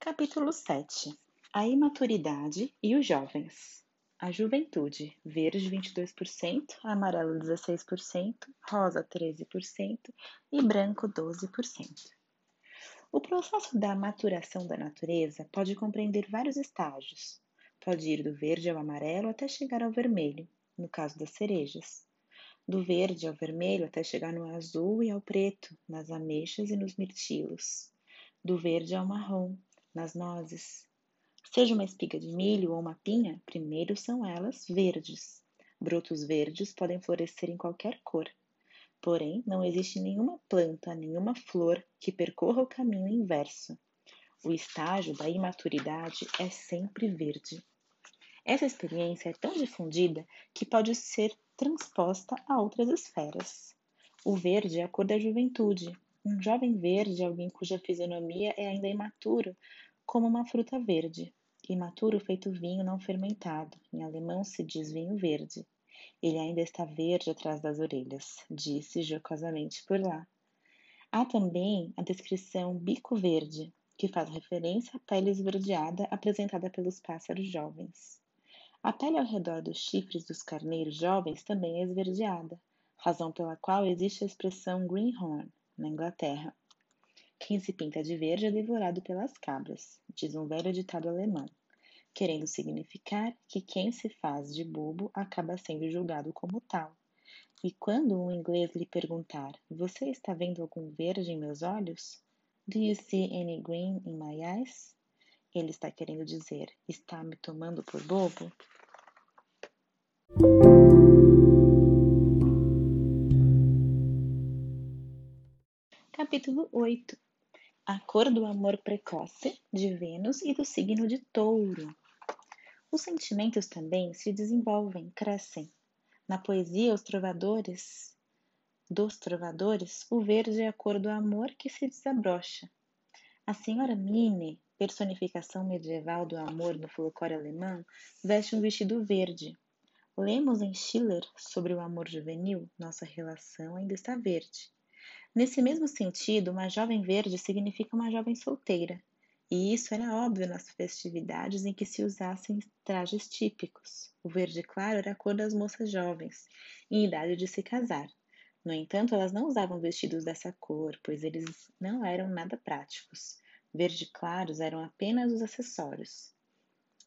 Capítulo 7 A imaturidade e os jovens. A juventude, verde 22%, amarelo 16%, rosa 13% e branco 12%. O processo da maturação da natureza pode compreender vários estágios. Pode ir do verde ao amarelo até chegar ao vermelho, no caso das cerejas. Do verde ao vermelho até chegar no azul e ao preto, nas ameixas e nos mirtilos. Do verde ao marrom, nas nozes. Seja uma espiga de milho ou uma pinha, primeiro são elas verdes. Brotos verdes podem florescer em qualquer cor. Porém, não existe nenhuma planta, nenhuma flor que percorra o caminho inverso. O estágio da imaturidade é sempre verde. Essa experiência é tão difundida que pode ser transposta a outras esferas. O verde é a cor da juventude. Um jovem verde é alguém cuja fisionomia é ainda imaturo, como uma fruta verde. Imaturo feito vinho não fermentado. Em alemão se diz vinho verde. Ele ainda está verde atrás das orelhas, disse jocosamente por lá. Há também a descrição bico verde, que faz referência à pele esverdeada apresentada pelos pássaros jovens. A pele ao redor dos chifres dos carneiros jovens também é esverdeada, razão pela qual existe a expressão greenhorn, na Inglaterra. Quem se pinta de verde é devorado pelas cabras, diz um velho ditado alemão querendo significar que quem se faz de bobo acaba sendo julgado como tal. E quando um inglês lhe perguntar: Você está vendo algum verde em meus olhos? Do you see any green in my eyes? Ele está querendo dizer: Está me tomando por bobo? Capítulo 8 A cor do amor precoce de Vênus e do signo de Touro. Os sentimentos também se desenvolvem, crescem. Na poesia, os trovadores, dos trovadores, o verde é a cor do amor que se desabrocha. A senhora Mine, personificação medieval do amor no folclore alemão, veste um vestido verde. Lemos em Schiller sobre o amor juvenil, nossa relação ainda está verde. Nesse mesmo sentido, uma jovem verde significa uma jovem solteira, e isso era óbvio nas festividades em que se usassem trajes típicos. O verde claro era a cor das moças jovens, em idade de se casar. No entanto, elas não usavam vestidos dessa cor, pois eles não eram nada práticos. Verde claros eram apenas os acessórios.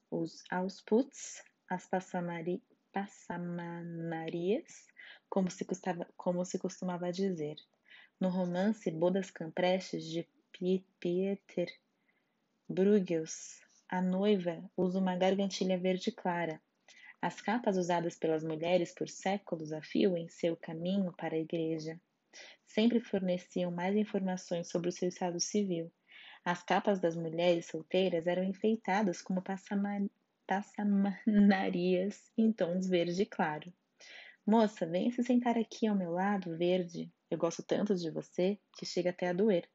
Os ausputs, as passamari, passamanarias, como se, como se costumava dizer. No romance Bodas Camprestes de Pieter Bruegels, a noiva usa uma gargantilha verde clara. As capas usadas pelas mulheres por séculos a fio em seu caminho para a igreja sempre forneciam mais informações sobre o seu estado civil. As capas das mulheres solteiras eram enfeitadas como passamanarias em tons verde claro. Moça, venha se sentar aqui ao meu lado, verde. Eu gosto tanto de você que chega até a doer.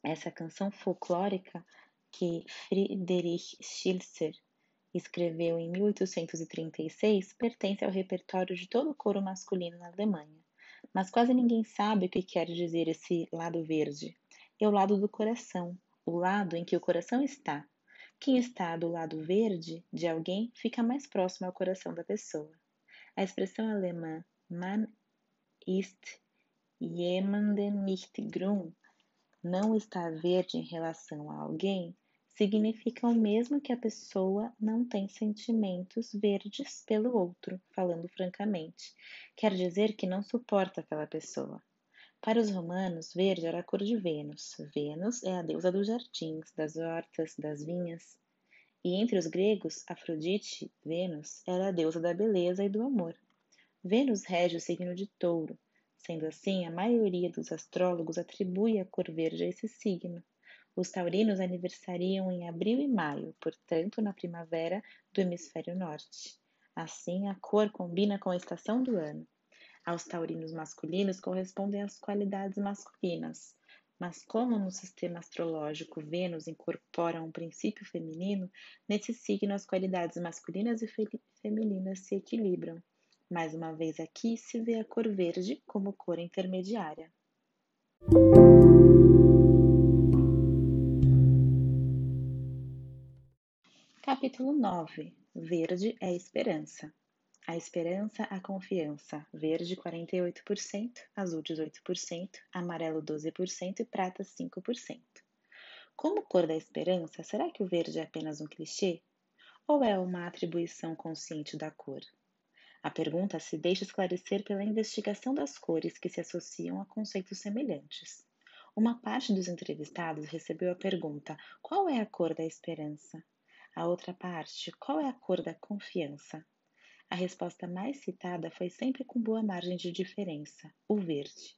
Essa canção folclórica que Friedrich Schiller escreveu em 1836 pertence ao repertório de todo o coro masculino na Alemanha. Mas quase ninguém sabe o que quer dizer esse lado verde. É o lado do coração, o lado em que o coração está. Quem está do lado verde de alguém fica mais próximo ao coração da pessoa. A expressão alemã Man ist jemanden nicht grün não estar verde em relação a alguém significa o mesmo que a pessoa não tem sentimentos verdes pelo outro, falando francamente. Quer dizer que não suporta aquela pessoa. Para os romanos, verde era a cor de Vênus. Vênus é a deusa dos jardins, das hortas, das vinhas. E entre os gregos, Afrodite, Vênus, era a deusa da beleza e do amor. Vênus rege o signo de Touro, Sendo assim, a maioria dos astrólogos atribui a cor verde a esse signo. Os taurinos aniversariam em abril e maio, portanto, na primavera do hemisfério norte. Assim, a cor combina com a estação do ano. Aos taurinos masculinos correspondem as qualidades masculinas, mas, como no sistema astrológico Vênus incorpora um princípio feminino, nesse signo as qualidades masculinas e femininas se equilibram. Mais uma vez aqui se vê a cor verde como cor intermediária. Capítulo 9 Verde é esperança. A esperança, a confiança. Verde 48%, azul 18%, amarelo 12% e prata 5%. Como cor da esperança, será que o verde é apenas um clichê? Ou é uma atribuição consciente da cor? A pergunta se deixa esclarecer pela investigação das cores que se associam a conceitos semelhantes. Uma parte dos entrevistados recebeu a pergunta: qual é a cor da esperança? A outra parte: qual é a cor da confiança? A resposta mais citada foi sempre com boa margem de diferença: o verde.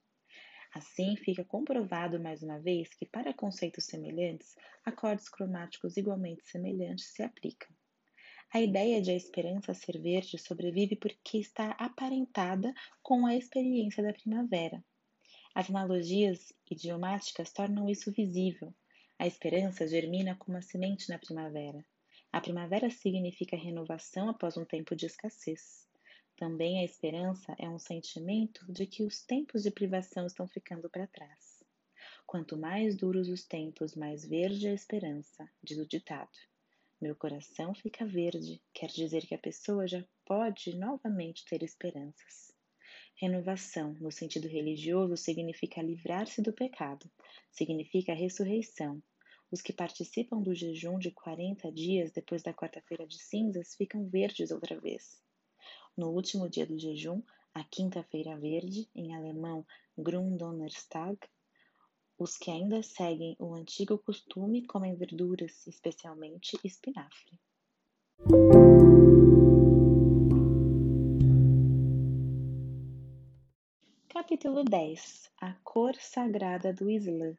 Assim, fica comprovado mais uma vez que, para conceitos semelhantes, acordes cromáticos igualmente semelhantes se aplicam. A ideia de a esperança ser verde sobrevive porque está aparentada com a experiência da primavera. As analogias idiomáticas tornam isso visível. A esperança germina como a semente na primavera. A primavera significa renovação após um tempo de escassez. Também a esperança é um sentimento de que os tempos de privação estão ficando para trás. Quanto mais duros os tempos, mais verde a esperança, diz o ditado. Meu coração fica verde, quer dizer que a pessoa já pode novamente ter esperanças. Renovação, no sentido religioso, significa livrar-se do pecado, significa ressurreição, os que participam do jejum de 40 dias depois da quarta-feira de cinzas ficam verdes outra vez. No último dia do jejum, a quinta-feira verde, em alemão Gründonnerstag, os que ainda seguem o antigo costume comem verduras, especialmente espinafre. Capítulo 10 A cor sagrada do Islã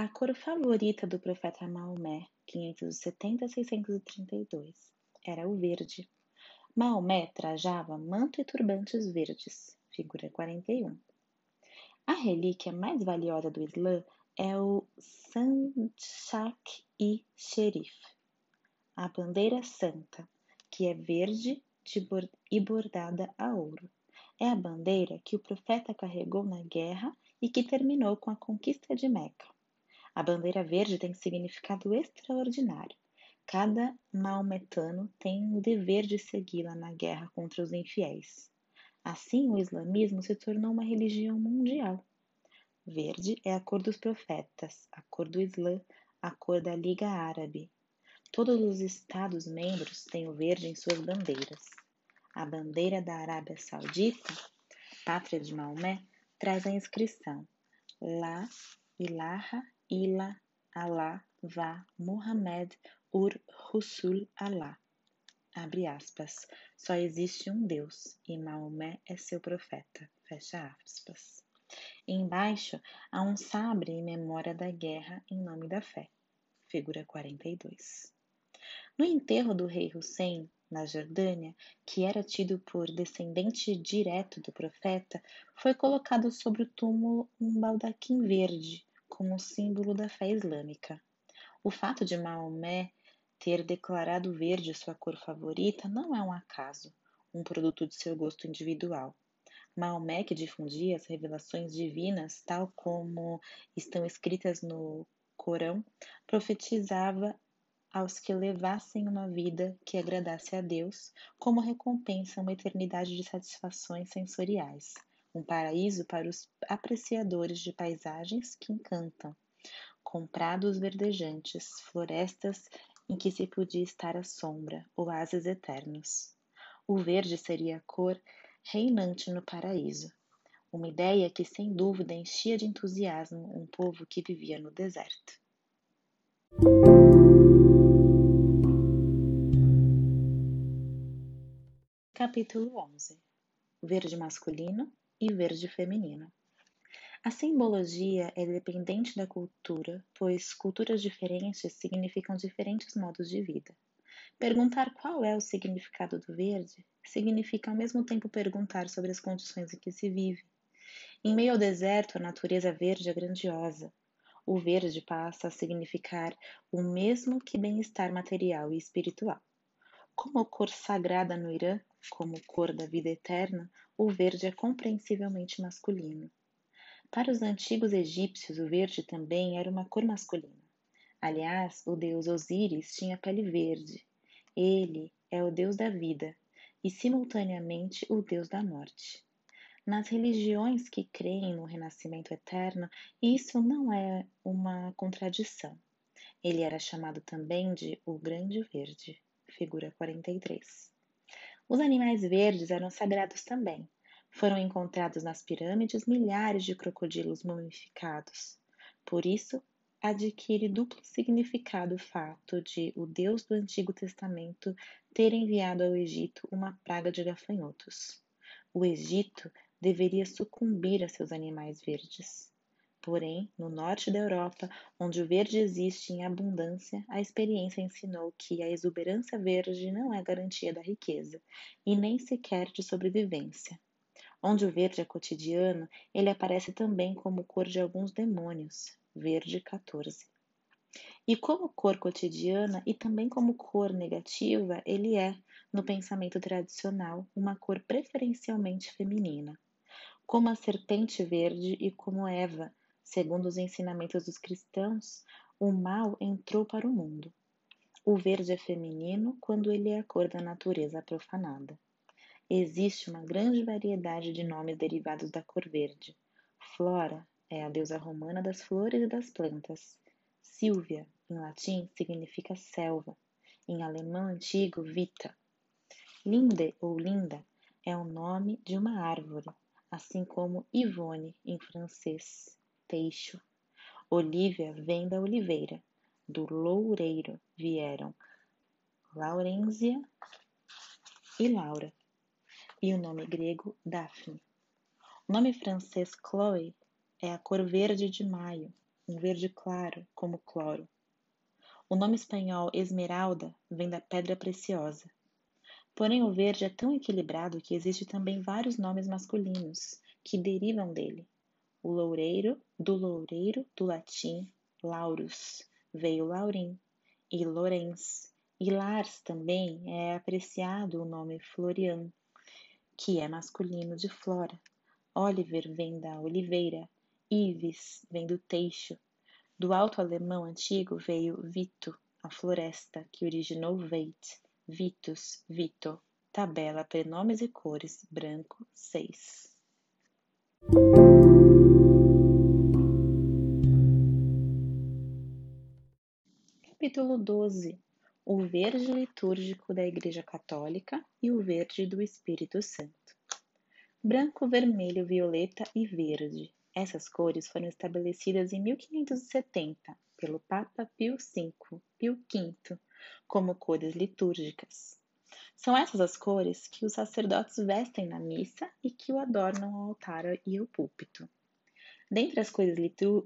a cor favorita do profeta Maomé, 570-632, era o verde. Maomé trajava manto e turbantes verdes, figura 41. A relíquia mais valiosa do Islã é o Sanchak-i a bandeira santa, que é verde e bordada a ouro. É a bandeira que o profeta carregou na guerra e que terminou com a conquista de Meca. A bandeira verde tem significado extraordinário. Cada maometano tem o dever de segui-la na guerra contra os infiéis. Assim, o islamismo se tornou uma religião mundial. Verde é a cor dos profetas, a cor do Islã, a cor da Liga Árabe. Todos os Estados-membros têm o verde em suas bandeiras. A bandeira da Arábia Saudita, pátria de Maomé, traz a inscrição La ilaha Ila Allah va Muhammad ur Rusul Allah. Abre aspas. Só existe um Deus e Maomé é seu profeta. Fecha aspas. Embaixo há um sabre em memória da guerra em nome da fé. Figura 42. No enterro do rei Hussein, na Jordânia, que era tido por descendente direto do profeta, foi colocado sobre o túmulo um baldaquim verde, como símbolo da fé islâmica. O fato de Maomé ter declarado verde sua cor favorita não é um acaso, um produto de seu gosto individual. Maomé, que difundia as revelações divinas, tal como estão escritas no Corão, profetizava aos que levassem uma vida que agradasse a Deus, como recompensa uma eternidade de satisfações sensoriais um paraíso para os apreciadores de paisagens que encantam, com prados verdejantes, florestas em que se podia estar à sombra, oásis eternos. O verde seria a cor reinante no paraíso, uma ideia que sem dúvida enchia de entusiasmo um povo que vivia no deserto. Capítulo 11 Verde masculino e verde feminino. A simbologia é dependente da cultura, pois culturas diferentes significam diferentes modos de vida. Perguntar qual é o significado do verde significa ao mesmo tempo perguntar sobre as condições em que se vive. Em meio ao deserto, a natureza verde é grandiosa. O verde passa a significar o mesmo que bem-estar material e espiritual. Como cor sagrada no Irã, como cor da vida eterna, o verde é compreensivelmente masculino. Para os antigos egípcios, o verde também era uma cor masculina. Aliás, o deus Osíris tinha pele verde, Ele é o Deus da vida e, simultaneamente, o Deus da morte. Nas religiões que creem no renascimento eterno, isso não é uma contradição. Ele era chamado também de o Grande Verde, figura 43. Os animais verdes eram sagrados também. Foram encontrados nas pirâmides milhares de crocodilos mumificados. Por isso, adquire duplo significado o fato de o Deus do Antigo Testamento ter enviado ao Egito uma praga de gafanhotos. O Egito deveria sucumbir a seus animais verdes. Porém, no norte da Europa, onde o verde existe em abundância, a experiência ensinou que a exuberância verde não é garantia da riqueza e nem sequer de sobrevivência. Onde o verde é cotidiano, ele aparece também como cor de alguns demônios, verde 14. E como cor cotidiana e também como cor negativa, ele é, no pensamento tradicional, uma cor preferencialmente feminina. Como a serpente verde e como Eva, segundo os ensinamentos dos cristãos, o mal entrou para o mundo. O verde é feminino quando ele é a cor da natureza profanada. Existe uma grande variedade de nomes derivados da cor verde. Flora é a deusa romana das flores e das plantas. Silvia, em latim, significa selva. Em alemão antigo, vita. Linde ou linda é o nome de uma árvore, assim como Ivone em francês, teixo. Olívia vem da oliveira. Do loureiro vieram Laurenzia e Laura e o nome grego Daphne. O nome francês Chloe é a cor verde de maio, um verde claro, como cloro. O nome espanhol Esmeralda vem da pedra preciosa. Porém, o verde é tão equilibrado que existe também vários nomes masculinos que derivam dele. O loureiro, do loureiro, do latim laurus, veio laurim, e lorenz. E Lars também é apreciado o nome Florian, que é masculino de flora. Oliver vem da oliveira, Ives vem do teixo. Do alto alemão antigo veio Vito, a floresta, que originou Veit, Vitus, Vito. Tabela Prenomes e Cores, branco 6. Capítulo 12 o verde litúrgico da Igreja Católica e o verde do Espírito Santo. Branco, vermelho, violeta e verde. Essas cores foram estabelecidas em 1570 pelo Papa Pio V, Pio V, como cores litúrgicas. São essas as cores que os sacerdotes vestem na missa e que o adornam ao altar e ao púlpito. Dentre as cores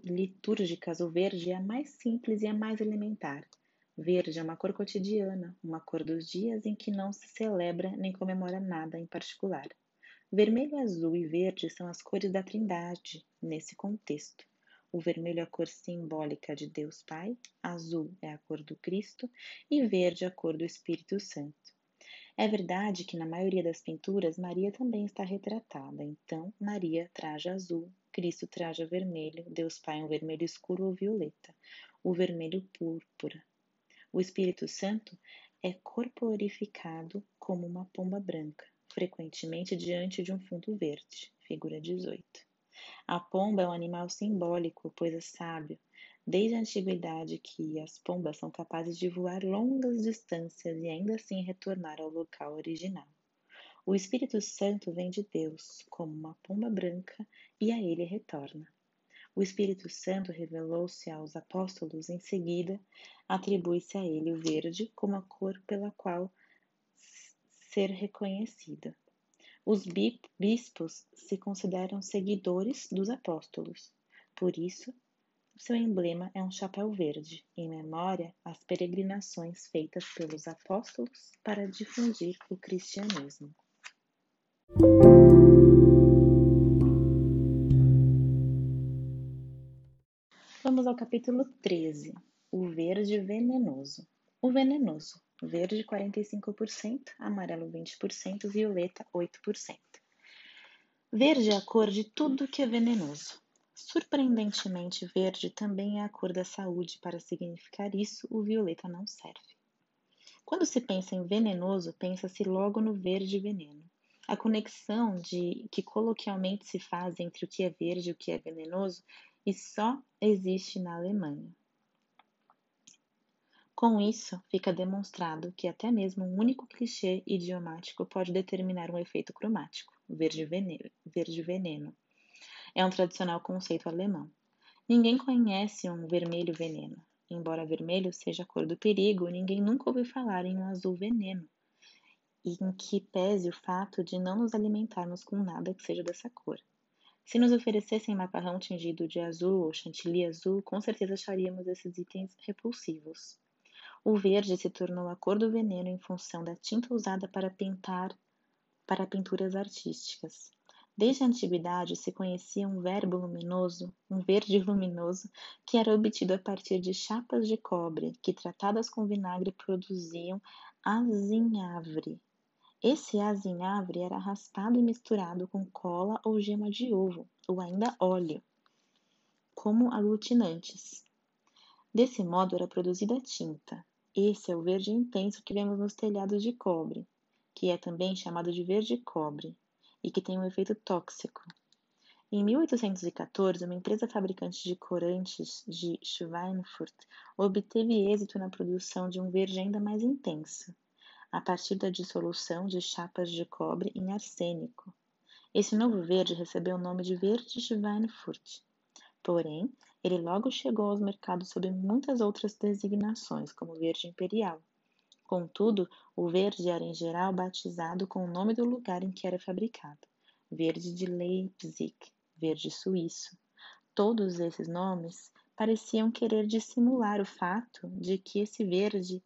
litúrgicas, o verde é a mais simples e a mais elementar Verde é uma cor cotidiana, uma cor dos dias em que não se celebra nem comemora nada em particular. Vermelho, azul e verde são as cores da Trindade nesse contexto. O vermelho é a cor simbólica de Deus Pai, azul é a cor do Cristo e verde é a cor do Espírito Santo. É verdade que na maioria das pinturas Maria também está retratada, então Maria traja azul, Cristo traja vermelho, Deus Pai um vermelho escuro ou violeta, o vermelho púrpura, o Espírito Santo é corporificado como uma pomba branca, frequentemente diante de um fundo verde, figura 18. A pomba é um animal simbólico, pois é sábio, desde a antiguidade que as pombas são capazes de voar longas distâncias e ainda assim retornar ao local original. O Espírito Santo vem de Deus, como uma pomba branca, e a ele retorna. O Espírito Santo revelou-se aos apóstolos em seguida, atribui-se a ele o verde como a cor pela qual ser reconhecida. Os bispos se consideram seguidores dos apóstolos. Por isso, seu emblema é um chapéu verde, em memória às peregrinações feitas pelos apóstolos para difundir o cristianismo. Ao capítulo 13, o verde venenoso. O venenoso, verde 45%, amarelo 20%, violeta 8%. Verde é a cor de tudo que é venenoso. Surpreendentemente, verde também é a cor da saúde. Para significar isso, o violeta não serve. Quando se pensa em venenoso, pensa-se logo no verde veneno. A conexão de que coloquialmente se faz entre o que é verde e o que é venenoso e só existe na Alemanha. Com isso, fica demonstrado que até mesmo um único clichê idiomático pode determinar um efeito cromático, verde veneno. Verde. É um tradicional conceito alemão. Ninguém conhece um vermelho veneno. Embora vermelho seja a cor do perigo, ninguém nunca ouviu falar em um azul veneno, em que pese o fato de não nos alimentarmos com nada que seja dessa cor. Se nos oferecessem macarrão tingido de azul ou chantilly azul, com certeza acharíamos esses itens repulsivos. O verde se tornou a cor do veneno em função da tinta usada para pintar para pinturas artísticas. Desde a antiguidade se conhecia um verbo luminoso, um verde luminoso, que era obtido a partir de chapas de cobre, que tratadas com vinagre produziam azinhavre. Esse azinhavre era raspado e misturado com cola ou gema de ovo, ou ainda óleo, como aglutinantes. Desse modo era produzida tinta. Esse é o verde intenso que vemos nos telhados de cobre, que é também chamado de verde cobre, e que tem um efeito tóxico. Em 1814, uma empresa fabricante de corantes de Schweinfurt obteve êxito na produção de um verde ainda mais intenso, a partir da dissolução de chapas de cobre em arsênico. Esse novo verde recebeu o nome de verde Schweinfurt. Porém, ele logo chegou aos mercados sob muitas outras designações, como verde imperial. Contudo, o verde era em geral batizado com o nome do lugar em que era fabricado: verde de Leipzig, verde suíço. Todos esses nomes pareciam querer dissimular o fato de que esse verde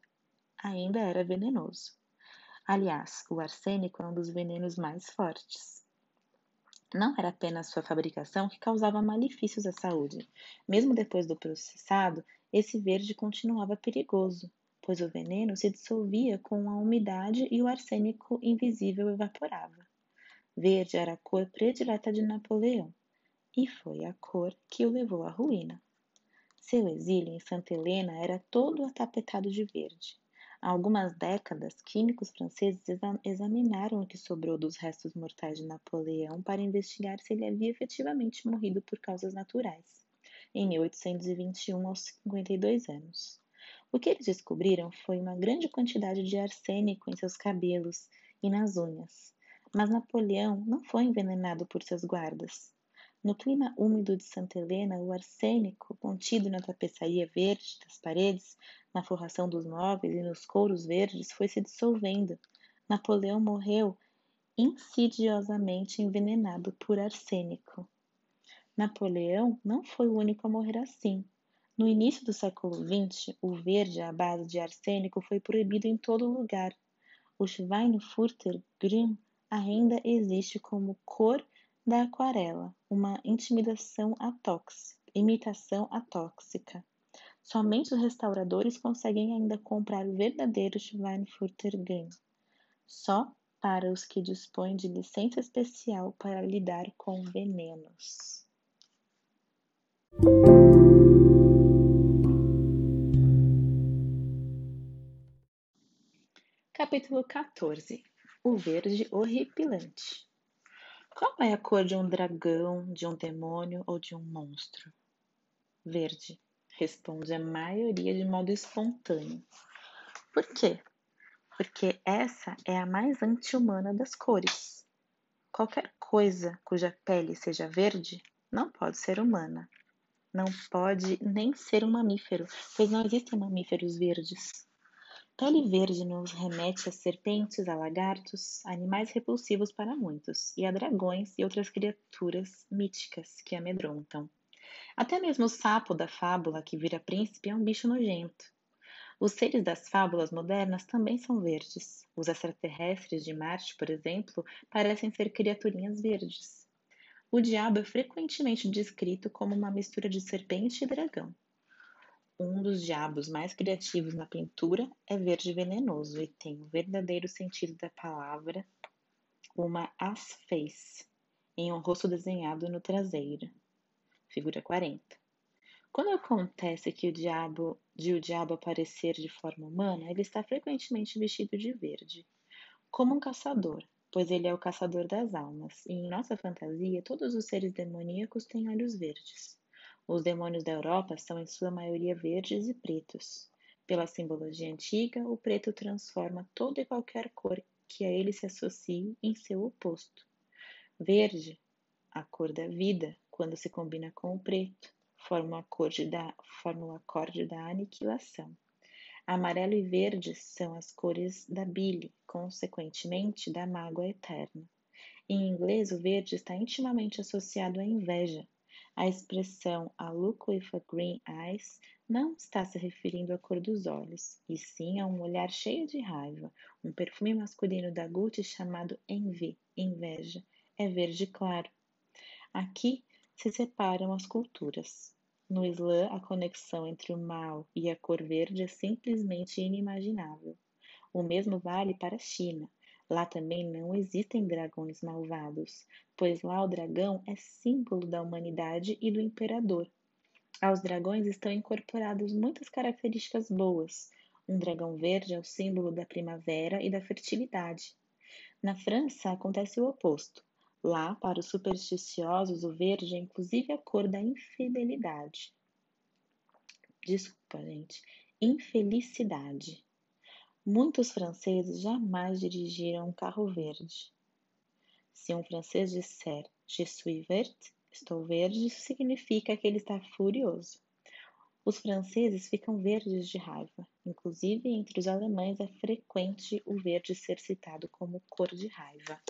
ainda era venenoso. Aliás, o arsênico é um dos venenos mais fortes. Não era apenas sua fabricação que causava malefícios à saúde. Mesmo depois do processado, esse verde continuava perigoso, pois o veneno se dissolvia com a umidade e o arsênico invisível evaporava. Verde era a cor predileta de Napoleão, e foi a cor que o levou à ruína. Seu exílio em Santa Helena era todo atapetado de verde. Há algumas décadas, químicos franceses examinaram o que sobrou dos restos mortais de Napoleão para investigar se ele havia efetivamente morrido por causas naturais, em 1821, aos 52 anos. O que eles descobriram foi uma grande quantidade de arsênico em seus cabelos e nas unhas. Mas Napoleão não foi envenenado por seus guardas. No clima úmido de Santa Helena, o arsênico contido na tapeçaria verde das paredes na forração dos móveis e nos couros verdes foi se dissolvendo. Napoleão morreu insidiosamente envenenado por arsênico. Napoleão não foi o único a morrer assim. No início do século XX, o verde à base de arsênico foi proibido em todo lugar. O Schweinfurter Grün ainda existe como cor da aquarela, uma intimidação atóxica, imitação atóxica. Somente os restauradores conseguem ainda comprar o verdadeiro Schweinfurter Grün, só para os que dispõem de licença especial para lidar com venenos. Capítulo 14 O verde horripilante. Qual é a cor de um dragão, de um demônio ou de um monstro? Verde responde a maioria de modo espontâneo. Por quê? Porque essa é a mais anti-humana das cores. Qualquer coisa cuja pele seja verde não pode ser humana. Não pode nem ser um mamífero, pois não existem mamíferos verdes. Pele verde nos remete a serpentes, a lagartos, animais repulsivos para muitos, e a dragões e outras criaturas míticas que amedrontam. Até mesmo o sapo da fábula que vira príncipe é um bicho nojento. Os seres das fábulas modernas também são verdes. Os extraterrestres de Marte, por exemplo, parecem ser criaturinhas verdes. O diabo é frequentemente descrito como uma mistura de serpente e dragão. Um dos diabos mais criativos na pintura é verde venenoso e tem o verdadeiro sentido da palavra, uma as face, em um rosto desenhado no traseiro figura 40. Quando acontece que o diabo de o diabo aparecer de forma humana, ele está frequentemente vestido de verde, como um caçador, pois ele é o caçador das almas, e em nossa fantasia todos os seres demoníacos têm olhos verdes. Os demônios da Europa são em sua maioria verdes e pretos. Pela simbologia antiga, o preto transforma toda e qualquer cor que a ele se associe em seu oposto. Verde, a cor da vida, quando se combina com o preto forma o acorde da, forma o acorde da aniquilação. Amarelo e verde são as cores da bile, consequentemente da mágoa eterna. Em inglês, o verde está intimamente associado à inveja. A expressão a look with a green eyes não está se referindo à cor dos olhos, e sim a um olhar cheio de raiva. Um perfume masculino da Gucci chamado Envy, inveja, é verde claro. Aqui se separam as culturas. No Islã, a conexão entre o mal e a cor verde é simplesmente inimaginável. O mesmo vale para a China. Lá também não existem dragões malvados, pois lá o dragão é símbolo da humanidade e do imperador. Aos dragões estão incorporadas muitas características boas. Um dragão verde é o símbolo da primavera e da fertilidade. Na França acontece o oposto. Lá, para os supersticiosos, o verde é inclusive a cor da infidelidade. Desculpa, gente. Infelicidade. Muitos franceses jamais dirigiram um carro verde. Se um francês disser Je suis verte, estou verde, isso significa que ele está furioso. Os franceses ficam verdes de raiva. Inclusive, entre os alemães é frequente o verde ser citado como cor de raiva.